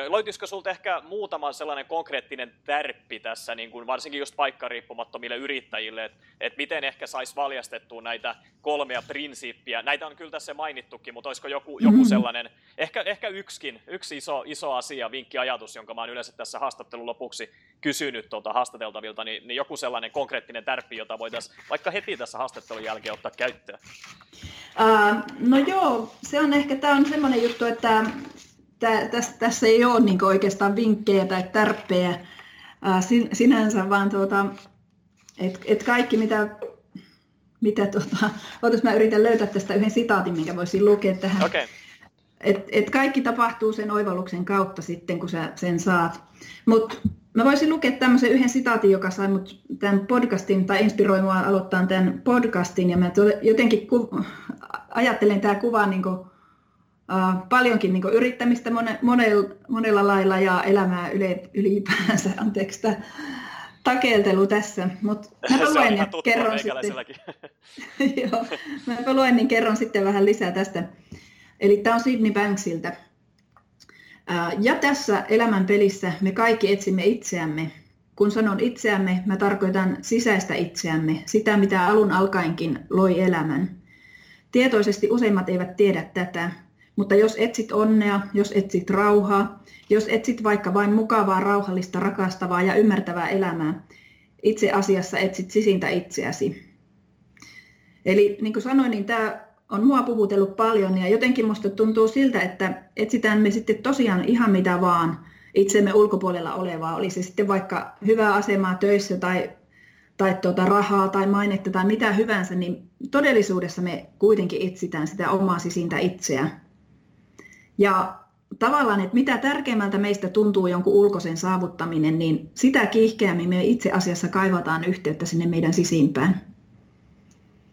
Löytyisikö sinulta ehkä muutama sellainen konkreettinen tärppi tässä, niin kuin varsinkin just paikkariippumattomille yrittäjille, että, että miten ehkä saisi valjastettua näitä kolmea prinsiippiä? Näitä on kyllä tässä mainittukin, mutta olisiko joku, joku mm-hmm. sellainen, ehkä, ehkä yksikin, yksi iso, iso asia, vinkki, ajatus, jonka mä oon yleensä tässä haastattelun lopuksi kysynyt tuota haastateltavilta, niin, niin joku sellainen konkreettinen tärppi, jota voitaisiin vaikka heti tässä haastattelun jälkeen ottaa käyttöön? Uh, no joo, se on ehkä, tämä on semmoinen juttu, että tässä, tässä ei ole niin oikeastaan vinkkejä tai tärppejä ää, sin, sinänsä, vaan tuota, et, et kaikki mitä, mitä tuota, ootas mä yritän löytää tästä yhden sitaatin, minkä voisin lukea tähän. Okay. Et, et kaikki tapahtuu sen oivalluksen kautta sitten, kun sä sen saat. Mutta mä voisin lukea tämmöisen yhden sitaatin, joka sai mut tämän podcastin, tai inspiroi mua aloittaa tämän podcastin, ja mä jotenkin ku, ajattelen tämä kuva niin kuin, uh, paljonkin niin yrittämistä mone, monella, monella lailla ja elämää yle, ylipäänsä. Anteeksi tämä takeltelu tässä, mutta mä luen ja kerron sitten. Joo, mä luen niin kerron sitten vähän lisää tästä. Eli tämä on Sidney Banksilta. Ja tässä elämän pelissä me kaikki etsimme itseämme. Kun sanon itseämme, mä tarkoitan sisäistä itseämme, sitä mitä alun alkaenkin loi elämän. Tietoisesti useimmat eivät tiedä tätä, mutta jos etsit onnea, jos etsit rauhaa, jos etsit vaikka vain mukavaa, rauhallista, rakastavaa ja ymmärtävää elämää, itse asiassa etsit sisintä itseäsi. Eli niin kuin sanoin, niin tämä on mua puhutellut paljon ja jotenkin musta tuntuu siltä, että etsitään me sitten tosiaan ihan mitä vaan itsemme ulkopuolella olevaa, oli se sitten vaikka hyvää asemaa töissä tai, tai tuota rahaa tai mainetta tai mitä hyvänsä, niin todellisuudessa me kuitenkin etsitään sitä omaa sisintä itseä. Ja tavallaan, että mitä tärkeimmältä meistä tuntuu jonkun ulkoisen saavuttaminen, niin sitä kiihkeämmin me itse asiassa kaivataan yhteyttä sinne meidän sisimpään.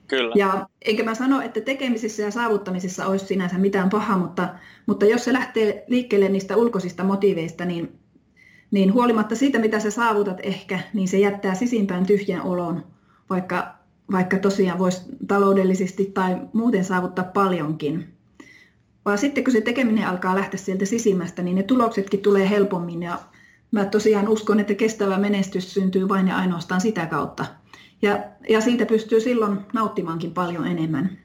Kyllä. Ja enkä mä sano, että tekemisessä ja saavuttamisessa olisi sinänsä mitään pahaa, mutta, mutta jos se lähtee liikkeelle niistä ulkoisista motiiveista, niin, niin huolimatta siitä, mitä sä saavutat ehkä, niin se jättää sisimpään tyhjän olon, vaikka, vaikka tosiaan voisi taloudellisesti tai muuten saavuttaa paljonkin vaan sitten kun se tekeminen alkaa lähteä sieltä sisimmästä, niin ne tuloksetkin tulee helpommin ja mä tosiaan uskon, että kestävä menestys syntyy vain ja ainoastaan sitä kautta. Ja, ja siitä pystyy silloin nauttimaankin paljon enemmän.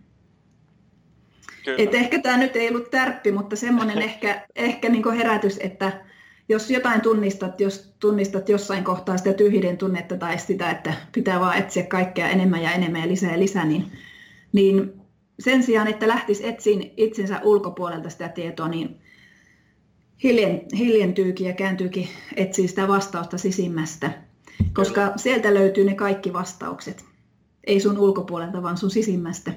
Et ehkä tämä nyt ei ollut tärppi, mutta semmoinen ehkä, ehkä niin herätys, että jos jotain tunnistat, jos tunnistat jossain kohtaa sitä tyhjiden tunnetta tai sitä, että pitää vaan etsiä kaikkea enemmän ja enemmän ja lisää ja lisää, niin, niin sen sijaan, että lähtisi etsiin itsensä ulkopuolelta sitä tietoa, niin hiljen, hiljentyykin ja kääntyykin etsii sitä vastausta sisimmästä, koska Kyllä. sieltä löytyy ne kaikki vastaukset. Ei sun ulkopuolelta, vaan sun sisimmästä.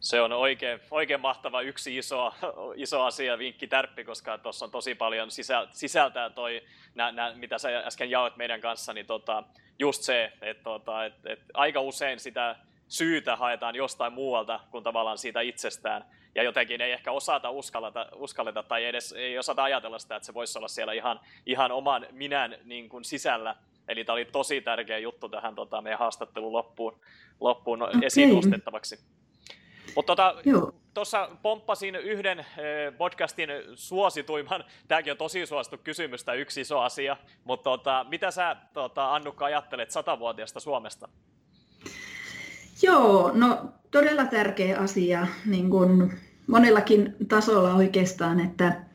Se on oikein, oikein mahtava yksi iso, iso asia, vinkki tärppi, koska tuossa on tosi paljon sisä, sisältää toi, nä, nä, mitä sä äsken jaoit meidän kanssa, niin tota, just se, että tota, et, et aika usein sitä syytä haetaan jostain muualta kuin tavallaan siitä itsestään. Ja jotenkin ei ehkä osata uskalleta, uskalleta tai edes ei osata ajatella sitä, että se voisi olla siellä ihan, ihan oman minän niin kuin sisällä. Eli tämä oli tosi tärkeä juttu tähän tota, meidän haastattelun loppuun, loppuun okay. esiin nostettavaksi. Mutta tuossa tota, pomppasin yhden eh, podcastin suosituimman, tämäkin on tosi suosittu kysymys, tämä yksi iso asia, mutta tota, mitä sä tota, Annukka ajattelet satavuotiaasta Suomesta? Joo, no todella tärkeä asia niin kuin monellakin tasolla oikeastaan, että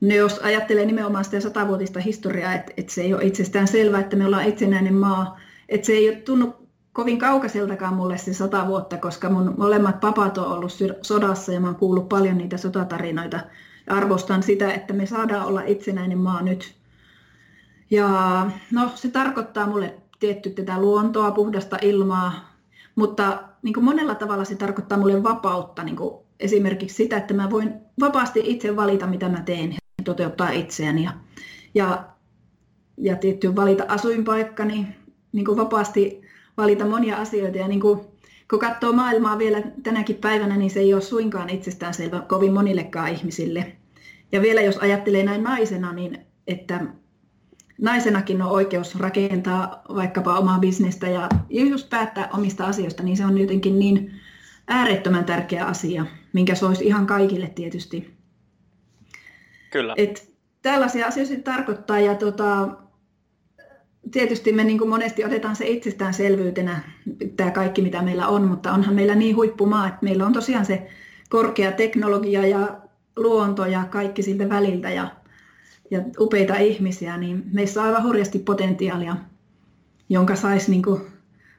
No jos ajattelee nimenomaan sitä satavuotista historiaa, että, että se ei ole itsestään selvää, että me ollaan itsenäinen maa, että se ei ole tunnu kovin kaukaiseltakaan mulle se sata vuotta, koska mun molemmat papat on ollut sodassa ja mä oon kuullut paljon niitä sotatarinoita. Arvostan sitä, että me saadaan olla itsenäinen maa nyt. Ja no se tarkoittaa mulle tietty tätä luontoa, puhdasta ilmaa, mutta niin kuin monella tavalla se tarkoittaa mulle vapautta, niin kuin esimerkiksi sitä, että mä voin vapaasti itse valita, mitä mä teen ja toteuttaa itseäni. Ja, ja, ja tietty valita asuinpaikkani, niin kuin vapaasti valita monia asioita. Ja niin kuin, kun katsoo maailmaa vielä tänäkin päivänä, niin se ei ole suinkaan itsestäänselvä kovin monillekaan ihmisille. Ja vielä jos ajattelee näin naisena, niin että naisenakin on oikeus rakentaa vaikkapa omaa bisnestä ja just päättää omista asioista, niin se on jotenkin niin äärettömän tärkeä asia, minkä se olisi ihan kaikille tietysti. Kyllä. Et tällaisia asioita se tarkoittaa ja tota, tietysti me niin kuin monesti otetaan se itsestäänselvyytenä, tämä kaikki mitä meillä on, mutta onhan meillä niin huippumaa, että meillä on tosiaan se korkea teknologia ja luonto ja kaikki siltä väliltä ja ja upeita ihmisiä, niin meissä on aivan hurjasti potentiaalia, jonka saisi niin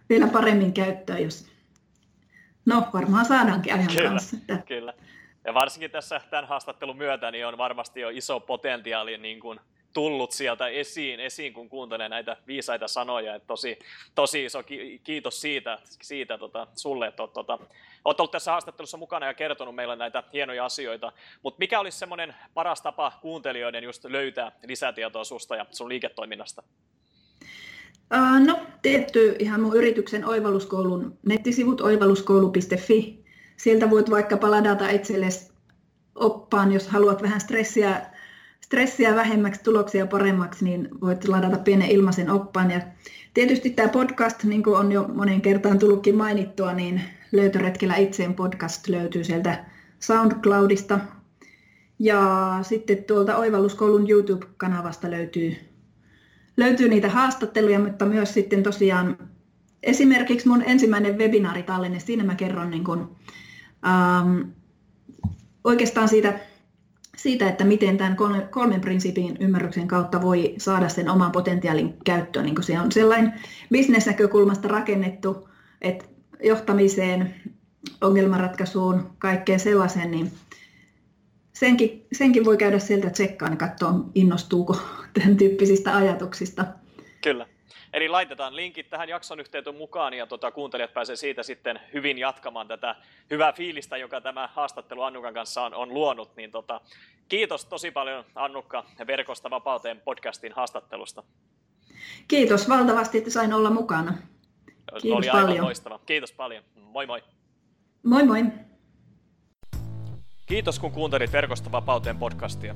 vielä paremmin käyttöön, jos no varmaan saadaankin ajan kyllä, kanssa. Että... Kyllä. Ja varsinkin tässä tämän haastattelun myötä niin on varmasti jo iso potentiaali niin kuin tullut sieltä esiin, esiin, kun kuuntelee näitä viisaita sanoja. Et tosi, tosi iso kiitos siitä, siitä tota, sulle, että olet, tota, olet ollut tässä haastattelussa mukana ja kertonut meille näitä hienoja asioita. Mutta mikä olisi semmoinen paras tapa kuuntelijoiden just löytää lisätietoa susta ja sun liiketoiminnasta? No, tietty ihan mun yrityksen oivalluskoulun nettisivut oivalluskoulu.fi. Sieltä voit vaikka ladata itsellesi oppaan, jos haluat vähän stressiä stressiä vähemmäksi, tuloksia paremmaksi, niin voit ladata pienen ilmaisen oppaan. Ja tietysti tämä podcast, niin kuin on jo monen kertaan tullutkin mainittua, niin Löytöretkellä itseen podcast löytyy sieltä SoundCloudista. Ja sitten tuolta Oivalluskoulun YouTube-kanavasta löytyy, löytyy niitä haastatteluja, mutta myös sitten tosiaan esimerkiksi mun ensimmäinen webinaaritallenne, siinä mä kerron niin kuin, ähm, oikeastaan siitä siitä, että miten tämän kolmen prinsiipin ymmärryksen kautta voi saada sen oman potentiaalin käyttöön. Niin se on sellainen bisnesnäkökulmasta rakennettu, että johtamiseen, ongelmanratkaisuun, kaikkeen sellaiseen, niin senkin, senkin voi käydä sieltä tsekkaan ja katsoa, innostuuko tämän tyyppisistä ajatuksista. Kyllä. Eli laitetaan linkit tähän jakson yhteyteen mukaan ja tota, kuuntelijat pääsee siitä sitten hyvin jatkamaan tätä hyvää fiilistä, joka tämä haastattelu Annukan kanssa on, on luonut. Niin tota, kiitos tosi paljon Annukka Verkosta vapauteen podcastin haastattelusta. Kiitos valtavasti, että sain olla mukana. Kiitos Oli aivan paljon. loistava. Kiitos paljon. Moi moi. Moi moi. Kiitos kun kuuntelit Verkosta vapauteen podcastia.